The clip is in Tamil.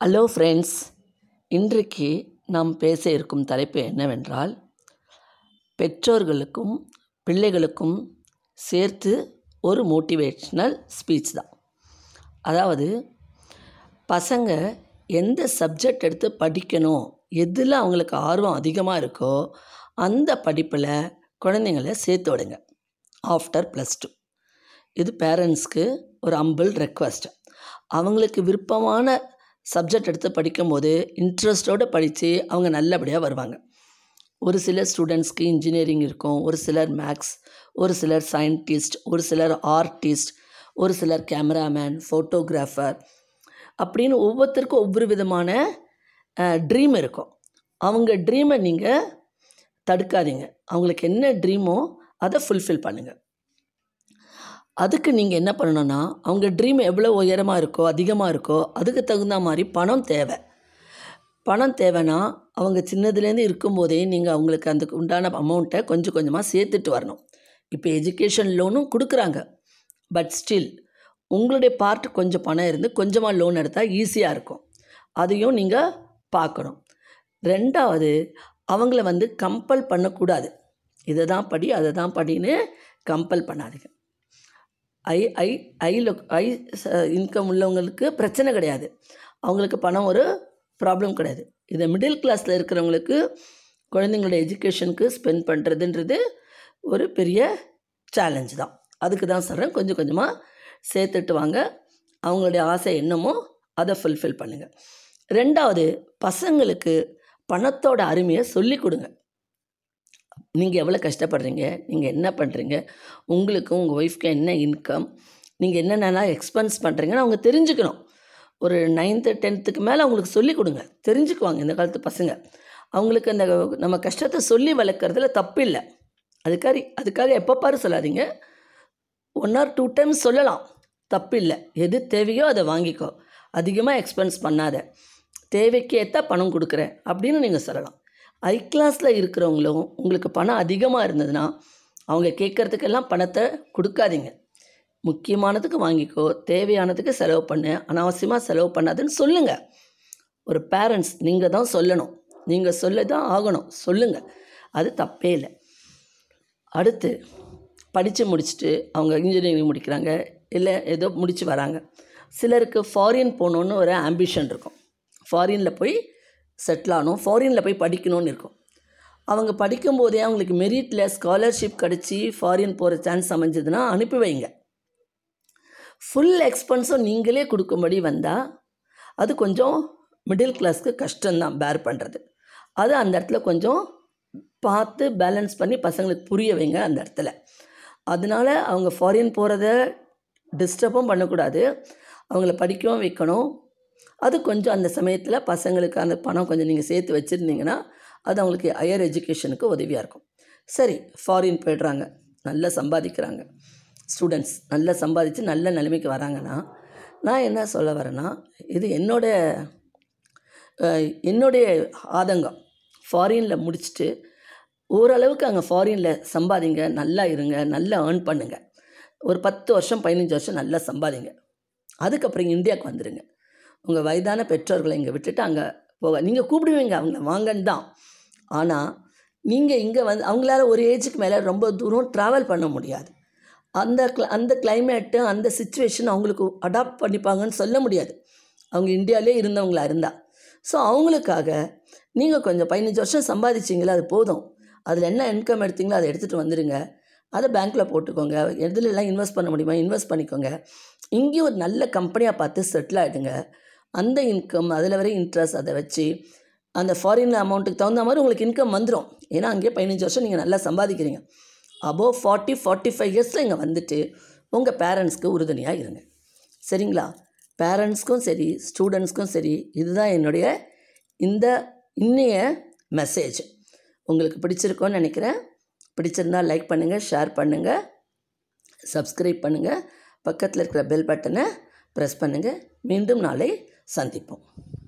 ஹலோ ஃப்ரெண்ட்ஸ் இன்றைக்கு நாம் பேச இருக்கும் தலைப்பு என்னவென்றால் பெற்றோர்களுக்கும் பிள்ளைகளுக்கும் சேர்த்து ஒரு மோட்டிவேஷ்னல் ஸ்பீச் தான். அதாவது பசங்க எந்த சப்ஜெக்ட் எடுத்து படிக்கணும் எதில் அவங்களுக்கு ஆர்வம் அதிகமாக இருக்கோ அந்த படிப்பில் குழந்தைங்கள சேர்த்து விடுங்க. ஆஃப்டர் ப்ளஸ் டூ இது பேரண்ட்ஸ்க்கு ஒரு அம்பிள் ரெக்வஸ்ட் அவங்களுக்கு விருப்பமான சப்ஜெக்ட் எடுத்து படிக்கும்போது இன்ட்ரெஸ்ட்டோடு படித்து அவங்க நல்லபடியாக வருவாங்க. ஒரு சில ஸ்டூடெண்ட்ஸ்க்கு இன்ஜினியரிங் இருக்கும் ஒரு சிலர் மேக்ஸ் ஒரு சிலர் சயின்டிஸ்ட் ஒரு சிலர் ஆர்டிஸ்ட் ஒரு சிலர் கேமராமேன் ஃபோட்டோகிராஃபர் அப்படின்னு ஒவ்வொருத்தருக்கும் ஒவ்வொரு விதமான ட்ரீம் இருக்கும். அவங்க ட்ரீமை நீங்கள் தடுக்காதீங்க. அவங்களுக்கு என்ன ட்ரீமோ அதை ஃபுல்ஃபில் பண்ணுங்கள் அதுக்கு நீங்கள் என்ன பண்ணணும்னா அவங்க ட்ரீம் எவ்வளோ உயரமாக இருக்கோ அதிகமாக இருக்கோ அதுக்கு தகுந்த மாதிரி பணம் தேவை. பணம் தேவைன்னா அவங்க சின்னதுலேருந்து இருக்கும்போதே நீங்கள் அவங்களுக்கு அந்த உண்டான அமௌண்ட்டை கொஞ்சம் கொஞ்சமாக சேர்த்துட்டு வரணும். இப்போ எஜுகேஷன் லோனும் கொடுக்குறாங்க. பட் ஸ்டில் உங்களுடைய பார்ட் கொஞ்சம் பணம் இருந்து கொஞ்சமாக லோன் எடுத்தால் ஈஸியாக இருக்கும். அதையும் நீங்கள் பார்க்கணும். ரெண்டாவது அவங்கள வந்து கம்பல் பண்ணக்கூடாது. இதை தான் படி அதை தான் படின்னு கம்பல் பண்ணாதீங்க. ஐ ஐ ஐயில் ஐ இன்கம் உள்ளவங்களுக்கு பிரச்சனை கிடையாது. அவங்களுக்கு பணம் ஒரு ப்ராப்ளம் கிடையாது. இதை மிடில் கிளாஸில் இருக்கிறவங்களுக்கு குழந்தைங்களோட எஜுகேஷனுக்கு ஸ்பெண்ட் பண்ணுறதுன்றது ஒரு பெரிய சேலஞ்சு தான். அதுக்கு தான் சொல்கிறேன் கொஞ்சம் கொஞ்சமாக சேர்த்துட்டு வாங்க. அவங்களுடைய ஆசை என்னமோ அதை ஃபுல்ஃபில் பண்ணுங்கள் ரெண்டாவது பசங்களுக்கு பணத்தோட அருமையை சொல்லி கொடுங்க. நீங்கள் எவ்வளோ கஷ்டப்படுறீங்க? நீங்கள் என்ன பண்ணுறீங்க உங்களுக்கும் உங்கள் ஒய்ஃப்க்கு என்ன இன்கம் நீங்கள் என்னென்னலாம் எக்ஸ்பென்ஸ் பண்ணுறீங்கன்னு அவங்க தெரிஞ்சுக்கணும். ஒரு நைன்த்து டென்த்துக்கு மேலே அவங்களுக்கு சொல்லிக் கொடுங்க. தெரிஞ்சுக்குவாங்க இந்த காலத்து பசங்க. அவங்களுக்கு அந்த நம்ம கஷ்டத்தை சொல்லி வளர்க்குறதுல தப்பு இல்லை. அதுக்காக அதுக்காக எப்போ பாரு சொல்லாதீங்க. ஒன் ஆர் டூ டைம்ஸ் சொல்லலாம். தப்பு இல்லை. எது தேவையோ அதை வாங்கிக்கோ. அதிகமாக எக்ஸ்பென்ஸ் பண்ணாத. தேவைக்கு ஏற்ற பணம் கொடுக்குறேன் அப்படின்னு நீங்கள் சொல்லலாம். ஹை கிளாஸில் இருக்கிறவங்களும் உங்களுக்கு பணம் அதிகமாக இருந்ததுன்னா அவங்க கேட்குறதுக்கெல்லாம் பணத்தை கொடுக்காதீங்க. முக்கியமானதுக்கு வாங்கிக்கோ தேவையானதுக்கு செலவு பண்ணு அனாவசியமாக செலவு பண்ணாதுன்னு சொல்லுங்கள் ஒரு பேரண்ட்ஸ் நீங்கள் தான் சொல்லணும். நீங்கள் சொல்ல தான் ஆகணும். சொல்லுங்கள் அது தப்பே இல்லை. அடுத்து படித்து முடிச்சுட்டு அவங்க இன்ஜினியரிங் முடிக்கிறாங்க இல்லை ஏதோ முடித்து வராங்க. சிலருக்கு ஃபாரின் போகணுன்னு ஒரு ஆம்பிஷன் இருக்கும். ஃபாரினில் போய் செட்டில் ஆகணும் ஃபாரினில் போய் படிக்கணும்னு இருக்கும். அவங்க படிக்கும்போதே அவங்களுக்கு மெரிட்டில் ஸ்காலர்ஷிப் கிடச்சி ஃபாரின் போகிற சான்ஸ் அமைஞ்சதுன்னா அனுப்பி வைங்க. ஃபுல் எக்ஸ்பென்ஸும் நீங்களே கொடுக்கும்படி வந்தால் அது கொஞ்சம் மிடில் கிளாஸ்க்கு கஷ்டம்தான் பேர் பண்ணுறது அது அந்த இடத்துல கொஞ்சம் பார்த்து பேலன்ஸ் பண்ணி பசங்களுக்கு புரிய வைங்க அந்த இடத்துல. அதனால் அவங்க ஃபாரின் போகிறத டிஸ்டர்பும் பண்ணக்கூடாது. அவங்கள படிக்கவும் வைக்கணும். அது கொஞ்சம் அந்த சமயத்தில் பசங்களுக்கு அந்த பணம் கொஞ்சம் நீங்கள் சேர்த்து வச்சுருந்தீங்கன்னா அது அவங்களுக்கு ஹையர் எஜுகேஷனுக்கு உதவியாக இருக்கும். சரி ஃபாரின் போய்ட்றாங்க. நல்லா சம்பாதிக்கிறாங்க. ஸ்டூடெண்ட்ஸ் நல்லா சம்பாதிச்சு நல்ல நிலைமைக்கு வராங்கன்னா நான் என்ன சொல்ல வரேன்னா இது என்னோட என்னுடைய ஆதங்கம். ஃபாரினில் முடிச்சுட்டு ஓரளவுக்கு அங்கே ஃபாரினில் சம்பாதிங்க நல்லா இருங்க நல்லா ஏர்ன் பண்ணுங்கள் ஒரு பத்து வருஷம் பதினஞ்சு வருஷம் நல்லா சம்பாதிங்க. அதுக்கப்புறம் இந்தியாவுக்கு வந்துடுங்க உங்கள் வயதான பெற்றோர்களை இங்கே விட்டுட்டு அங்கே போக நீங்கள் கூப்பிடுவீங்க அவங்கள வாங்கன்னு தான். ஆனால் நீங்கள் இங்கே வந்து அவங்களால ஒரு ஏஜுக்கு மேலே ரொம்ப தூரம் ட்ராவல் பண்ண முடியாது. அந்த அந்த கிளைமேட்டு அந்த சுச்சுவேஷன் அவங்களுக்கு அடாப்ட் பண்ணிப்பாங்கன்னு சொல்ல முடியாது. அவங்க இந்தியாவிலே இருந்தவங்களா இருந்தால் ஸோ அவங்களுக்காக நீங்கள் கொஞ்சம் பதினஞ்சு வருஷம் சம்பாதிச்சிங்களா அது போதும். அதில் என்ன இன்கம் எடுத்தீங்களோ அதை எடுத்துகிட்டு வந்துடுங்க அதை பேங்க்கில் போட்டுக்கோங்க. எதுலெல்லாம் இன்வெஸ்ட் பண்ண முடியுமா இன்வெஸ்ட் பண்ணிக்கோங்க. இங்கேயும் ஒரு நல்ல கம்பெனியாக பார்த்து செட்டில் ஆகிடுங்க அந்த இன்கம் அதில் வர இன்ட்ரெஸ்ட் அதை வச்சு அந்த ஃபாரின் அமௌண்ட்டுக்கு தகுந்த மாதிரி உங்களுக்கு இன்கம் வந்துடும் ஏன்னா அங்கேயே பதினஞ்சு வருஷம் நீங்கள் நல்லா சம்பாதிக்கிறீங்க. அபோவ் ஃபார்ட்டி ஃபார்ட்டி ஃபைவ் இயர்ஸில் இங்கே வந்துட்டு உங்கள் பேரண்ட்ஸ்க்கு உறுதுணையாக இருங்க. சரிங்களா? பேரண்ட்ஸ்க்கும் சரி ஸ்டூடெண்ட்ஸ்க்கும் சரி இதுதான் என்னுடைய இந்த இன்னைய மெசேஜ் உங்களுக்கு பிடிச்சிருக்கோன்னு நினைக்கிறேன். பிடிச்சிருந்தால் லைக் பண்ணுங்கள் ஷேர் பண்ணுங்கள் சப்ஸ்கிரைப் பண்ணுங்கள் பக்கத்தில் இருக்கிற பெல் பட்டனை ப்ரெஸ் பண்ணுங்கள் மீண்டும் நாளை சந்திப்போம்